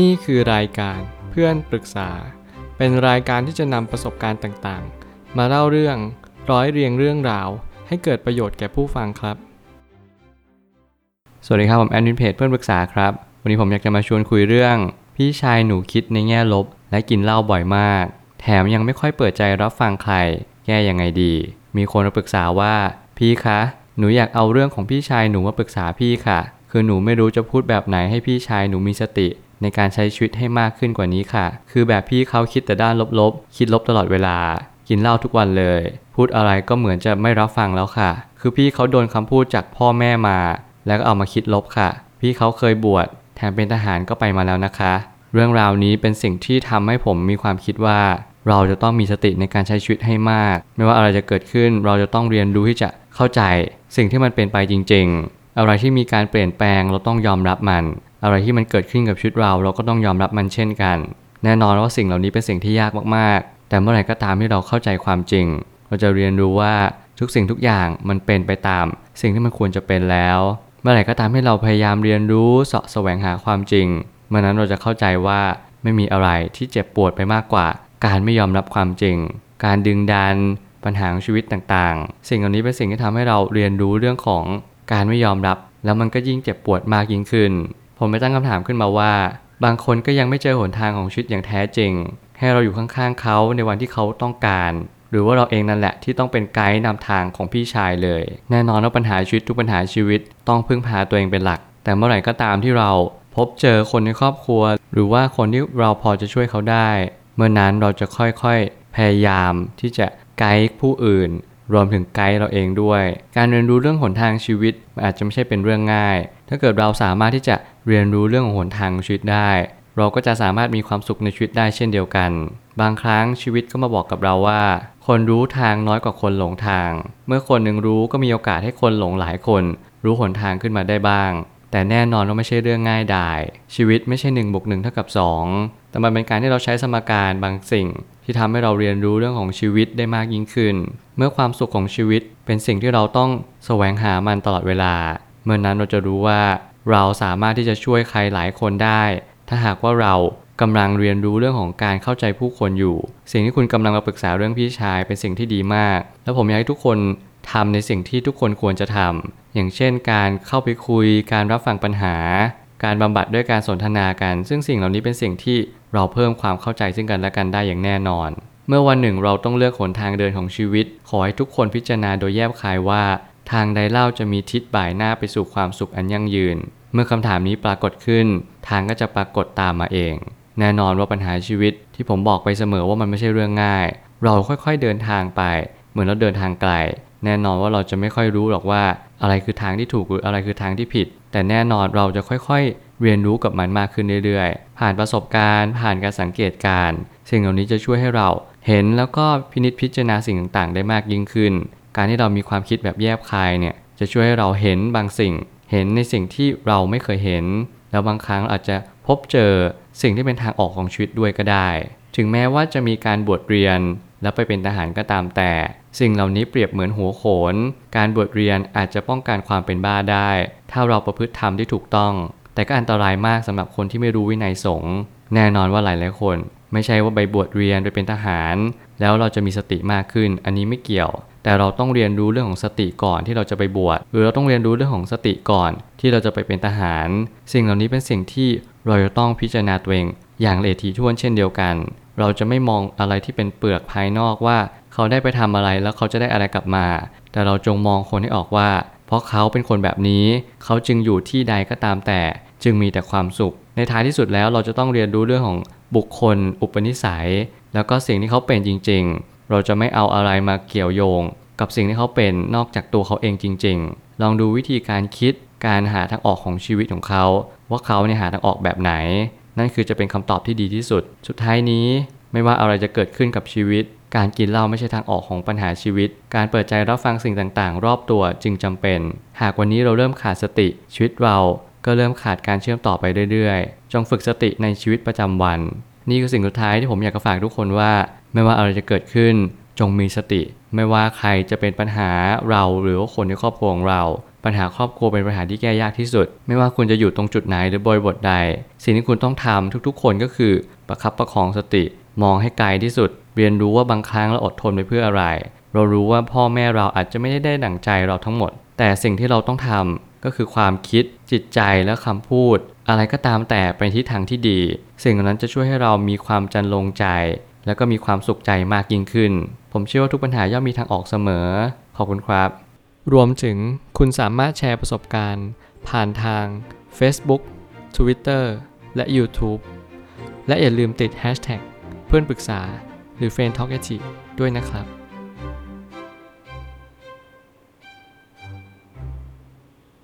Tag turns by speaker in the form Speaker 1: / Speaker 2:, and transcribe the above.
Speaker 1: นี่คือรายการเพื่อนปรึกษา เป็นรายการที่จะนำประสบการณ์ต่างๆ มาเล่าเรื่องร้อยเรียงเรื่องราว ให้เกิดประโยชน์แก่ผู้ฟังครับ สวัสดีครับ ผมแอนวินเพจเพื่อนปรึกษาครับ วันนี้ผมอยากจะมาชวนคุยเรื่อง พี่ชายหนูคิดในแง่ลบ และกินเหล้าบ่อยมาก แถมยังไม่ค่อยเปิดใจรับฟังใคร แก้ยังไงดี มีคนมาปรึกษาว่า พี่คะ หนูอยากเอาเรื่องของพี่ชายหนูมาปรึกษาพี่ค่ะ คือหนูไม่รู้จะพูดแบบไหนให้พี่ชายหนูมีสติ ในการใช้ชีวิตให้มากขึ้นกว่านี้ค่ะ คือแบบพี่เขาคิดแต่ด้านลบๆ คิดลบตลอดเวลา กินเหล้าทุกวันเลย พูดอะไรก็เหมือนจะไม่รับฟังแล้วค่ะ คือพี่เขาโดนคำพูดจากพ่อแม่มา แล้วก็เอามาคิดลบค่ะ พี่เขาเคยบวชแถมเป็นทหารก็ไปมาแล้วนะคะ เรื่องราวนี้เป็นสิ่งที่ทำให้ผมมีความคิดว่า เราจะต้องมีสติในการใช้ชีวิตให้มาก ไม่ว่าอะไรจะเกิดขึ้น เราจะต้องเรียนรู้ที่จะเข้าใจ สิ่งที่มันเป็นไปจริง ๆ อะไรที่มีการเปลี่ยนแปลงเราต้องยอมรับมัน อะไรที่มันเกิดขึ้นกับชีวิตเรา เราก็ต้องยอมรับมันเช่นกัน แน่นอนว่าสิ่งเหล่านี้เป็นสิ่งที่ยากมากๆ แต่เมื่อไหร่ก็ตามที่เราเข้าใจความจริง เราจะเรียนรู้ว่าทุกสิ่งทุกอย่างมันเป็นไปตาม สิ่งที่มันควรจะเป็นแล้ว เมื่อไหร่ก็ตามที่เราพยายามเรียนรู้เสาะแสวงหาความจริงเมื่อนั้นเราจะเข้าใจว่าไม่มีอะไรที่เจ็บปวดไปมากกว่า การไม่ยอมรับความจริง การดึงดันปัญหาของชีวิตต่างๆ สิ่งเหล่านี้เป็นสิ่งที่ทำให้เราเรียนรู้เรื่องของการไม่ยอมรับ แล้วมันก็ยิ่งเจ็บปวดมากยิ่งขึ้น ผมไปตั้งคำถามขึ้นมาว่า บางคนก็ยังไม่เจอหนทางของชีวิตอย่างแท้จริง ให้เราอยู่ข้างๆเขาในวันที่เขาต้องการ หรือว่าเราเองนั่นแหละที่ต้องเป็นไกด์นำทางของพี่ชายเลย แน่นอนว่าปัญหาชีวิตทุกปัญหาชีวิตต้องพึ่งพาตัวเองเป็นหลัก แต่เมื่อไหร่ก็ตามที่เราพบเจอคนในครอบครัว หรือว่าคนที่เราพอจะช่วยเขาได้ เมื่อนั้นเราจะค่อยๆ พยายามที่จะไกด์ผู้อื่น รวมถึงไกด์เราเองด้วย การเรียนรู้เรื่องหนทางชีวิตอาจจะไม่ใช่เป็นเรื่องง่าย ถ้าเกิดเราสามารถที่จะ เรียนรู้เรื่องของหนทางชีวิตได้ เราก็จะสามารถมีความสุขในชีวิตได้เช่นเดียวกัน บางครั้งชีวิตก็มาบอกกับเราว่า คนรู้ทางน้อยกว่าคนหลงทาง เมื่อคนหนึ่งรู้ก็มีโอกาสให้คนหลงหลายคน รู้หนทางขึ้นมาได้บ้าง แต่แน่นอนว่าไม่ใช่เรื่องง่ายดายชีวิตไม่ใช่1นบวกหเท่ากับ 2 แต่มันเป็นการที่เราใช้สมการบางสิ่ง ที่ทำให้เราเรียนรู้เรื่องของชีวิตได้มากยิ่งขึ้น เมื่อความสุขของชีวิตเป็นสิ่งที่เราต้องแสวงหามันตลอดเวลา เมื่อนั้นเราจะรู้ว่า เราสามารถที่จะช่วยใครหลายคนได้ ถ้าหากว่าเรากำลังเรียนรู้เรื่องของการเข้าใจผู้คนอยู่ สิ่งที่คุณกำลังมาปรึกษาเรื่องพี่ชายเป็นสิ่งที่ดีมาก แล้วผมอยากให้ทุกคนทำในสิ่งที่ทุกคนควรจะทำอย่างเช่น การเข้าไปคุย การรับฟังปัญหา การบำบัดด้วยการสนทนากัน ซึ่งสิ่งเหล่านี้เป็นสิ่งที่เราเพิ่มความเข้าใจซึ่งกันและกันได้อย่างแน่นอน เมื่อวันหนึ่งเราต้องเลือกหนทางเดินของชีวิต ขอให้ทุกคนพิจารณาโดยแยบคายว่า ทางใดเล่าจะมีทิศบ่ายหน้าไปสู่ความสุขอันยั่งยืน เมื่อคำถามนี้ปรากฏขึ้น ทางก็จะปรากฏตามมาเอง แน่นอนว่าปัญหาชีวิตที่ผมบอกไปเสมอว่ามันไม่ใช่เรื่องง่าย เราค่อยๆเดินทางไป เหมือนเราเดินทางไกล แน่นอนว่าเราจะไม่ค่อยรู้หรอกว่า อะไรคือทางที่ถูกหรืออะไรคือทางที่ผิด แต่แน่นอนเราจะค่อยๆ เรียนรู้กับมันมากขึ้นเรื่อยๆ ผ่านประสบการณ์ ผ่านการสังเกตการ สิ่งเหล่านี้จะช่วยให้เราเห็นแล้วก็พินิจพิจารณาสิ่งต่างๆ ได้มากยิ่งขึ้น การที่เรามีความคิดแบบแยบคายเนี่ยจะช่วยให้เราเห็นบางสิ่ง เห็นในสิ่งที่เราไม่เคยเห็น แล้วบางครั้งอาจจะพบเจอสิ่งที่เป็นทางออกของชีวิตด้วยก็ได้ ถึงแม้ว่าจะมีการบวชเรียนแล้วไปเป็นทหารก็ตามแต่ สิ่งเหล่านี้เปรียบเหมือนหัวโขน การบวชเรียนอาจจะป้องกันความเป็นบ้าได้ ถ้าเราประพฤติธรรมที่ถูกต้อง แต่ก็อันตรายมากสำหรับคนที่ไม่รู้วินัยสงฆ์แน่นอนว่าหลายๆคน ไม่ใช่ว่าไปบวชเรียนไปเป็นทหาร แล้วเราจะมีสติมากขึ้น อันนี้ไม่เกี่ยว แต่เราต้องเรียนรู้เรื่องของสติก่อนที่เราจะไปบวชหรือเราต้องเรียนรู้เรื่องของสติก่อน ที่เราจะไปเป็นทหาร สิ่งเหล่านี้เป็นสิ่งที่เราจะต้องพิจารณาตัวเอง อย่างละเอียดถี่ถ้วนเช่นเดียวกัน เราจะไม่มองอะไรที่เป็นเปลือกภายนอกว่า เขาได้ไปทำอะไรแล้วเขาจะได้อะไรกลับมา แต่เราจงมองคนให้ออกว่า เพราะเขาเป็นคนแบบนี้ เขาจึงอยู่ที่ใดก็ตามแต่ จึงมีแต่ความสุข ในท้ายที่สุดแล้วเราจะต้องเรียนรู้เรื่องของบุคคล อุปนิสัย แล้วก็สิ่งที่เขาเป็นจริง ๆ เราจะไม่เอาอะไรมาเกี่ยวโยง กับสิ่งที่เขาเป็นนอกจากตัวเขาเองจริง ๆ ลองดูวิธีการคิดการหาทางออกของชีวิตของเขา ว่าเขาเนี่ยหาทางออกแบบไหน นั่นคือจะเป็นคำตอบที่ดีที่สุด สุดท้ายนี้ ไม่ว่าอะไรจะเกิดขึ้นกับชีวิต การกินเหล้าไม่ใช่ทางออกของปัญหาชีวิต การเปิดใจรับฟังสิ่งต่างๆ รอบตัวจึงจำเป็น หากวันนี้เราเริ่มขาดสติชีวิตเราก็เริ่มขาดการเชื่อมต่อไปเรื่อยๆ จงฝึกสติในชีวิตประจำวัน นี่คือสิ่งสุดท้ายที่ผมอยากจะฝากทุกคนว่า ไม่ว่าอะไรจะเกิดขึ้นจงมีสติ ไม่ว่าใครจะเป็นปัญหาเราหรือว่าคนในครอบครัวของเรา ปัญหาครอบครัวเป็นปัญหาที่แก้ยากที่สุด ไม่ว่าคุณจะอยู่ตรงจุดไหนหรือบริบทใด สิ่งที่คุณต้องทำทุกๆ คนก็คือประคับประคองสติ มองให้ไกลที่สุด เรียนรู้ว่าบางครั้งเราอดทนไปเพื่ออะไร เรารู้ว่าพ่อแม่เราอาจจะไม่ได้ได้ดั่งใจเราทั้งหมด แต่สิ่งที่เราต้องทำก็คือความคิดจิตใจและคำพูด อะไรก็ตามแต่ไปทิศทางที่ดี สิ่งเหล่านั้นจะช่วยให้เรามีความจันลงใจ แล้วก็มีความสุขใจมากยิ่งขึ้น ผมเชื่อว่าทุกปัญหาย่อมมีทางออกเสมอ ขอบคุณครับ รวมถึงคุณสามารถแชร์ประสบการณ์ ผ่านทาง Facebook Twitter และ YouTube และอย่าลืมติด Hashtag เพื่อนปรึกษาหรือ f r ร e n d Talk ด้วยนะครับ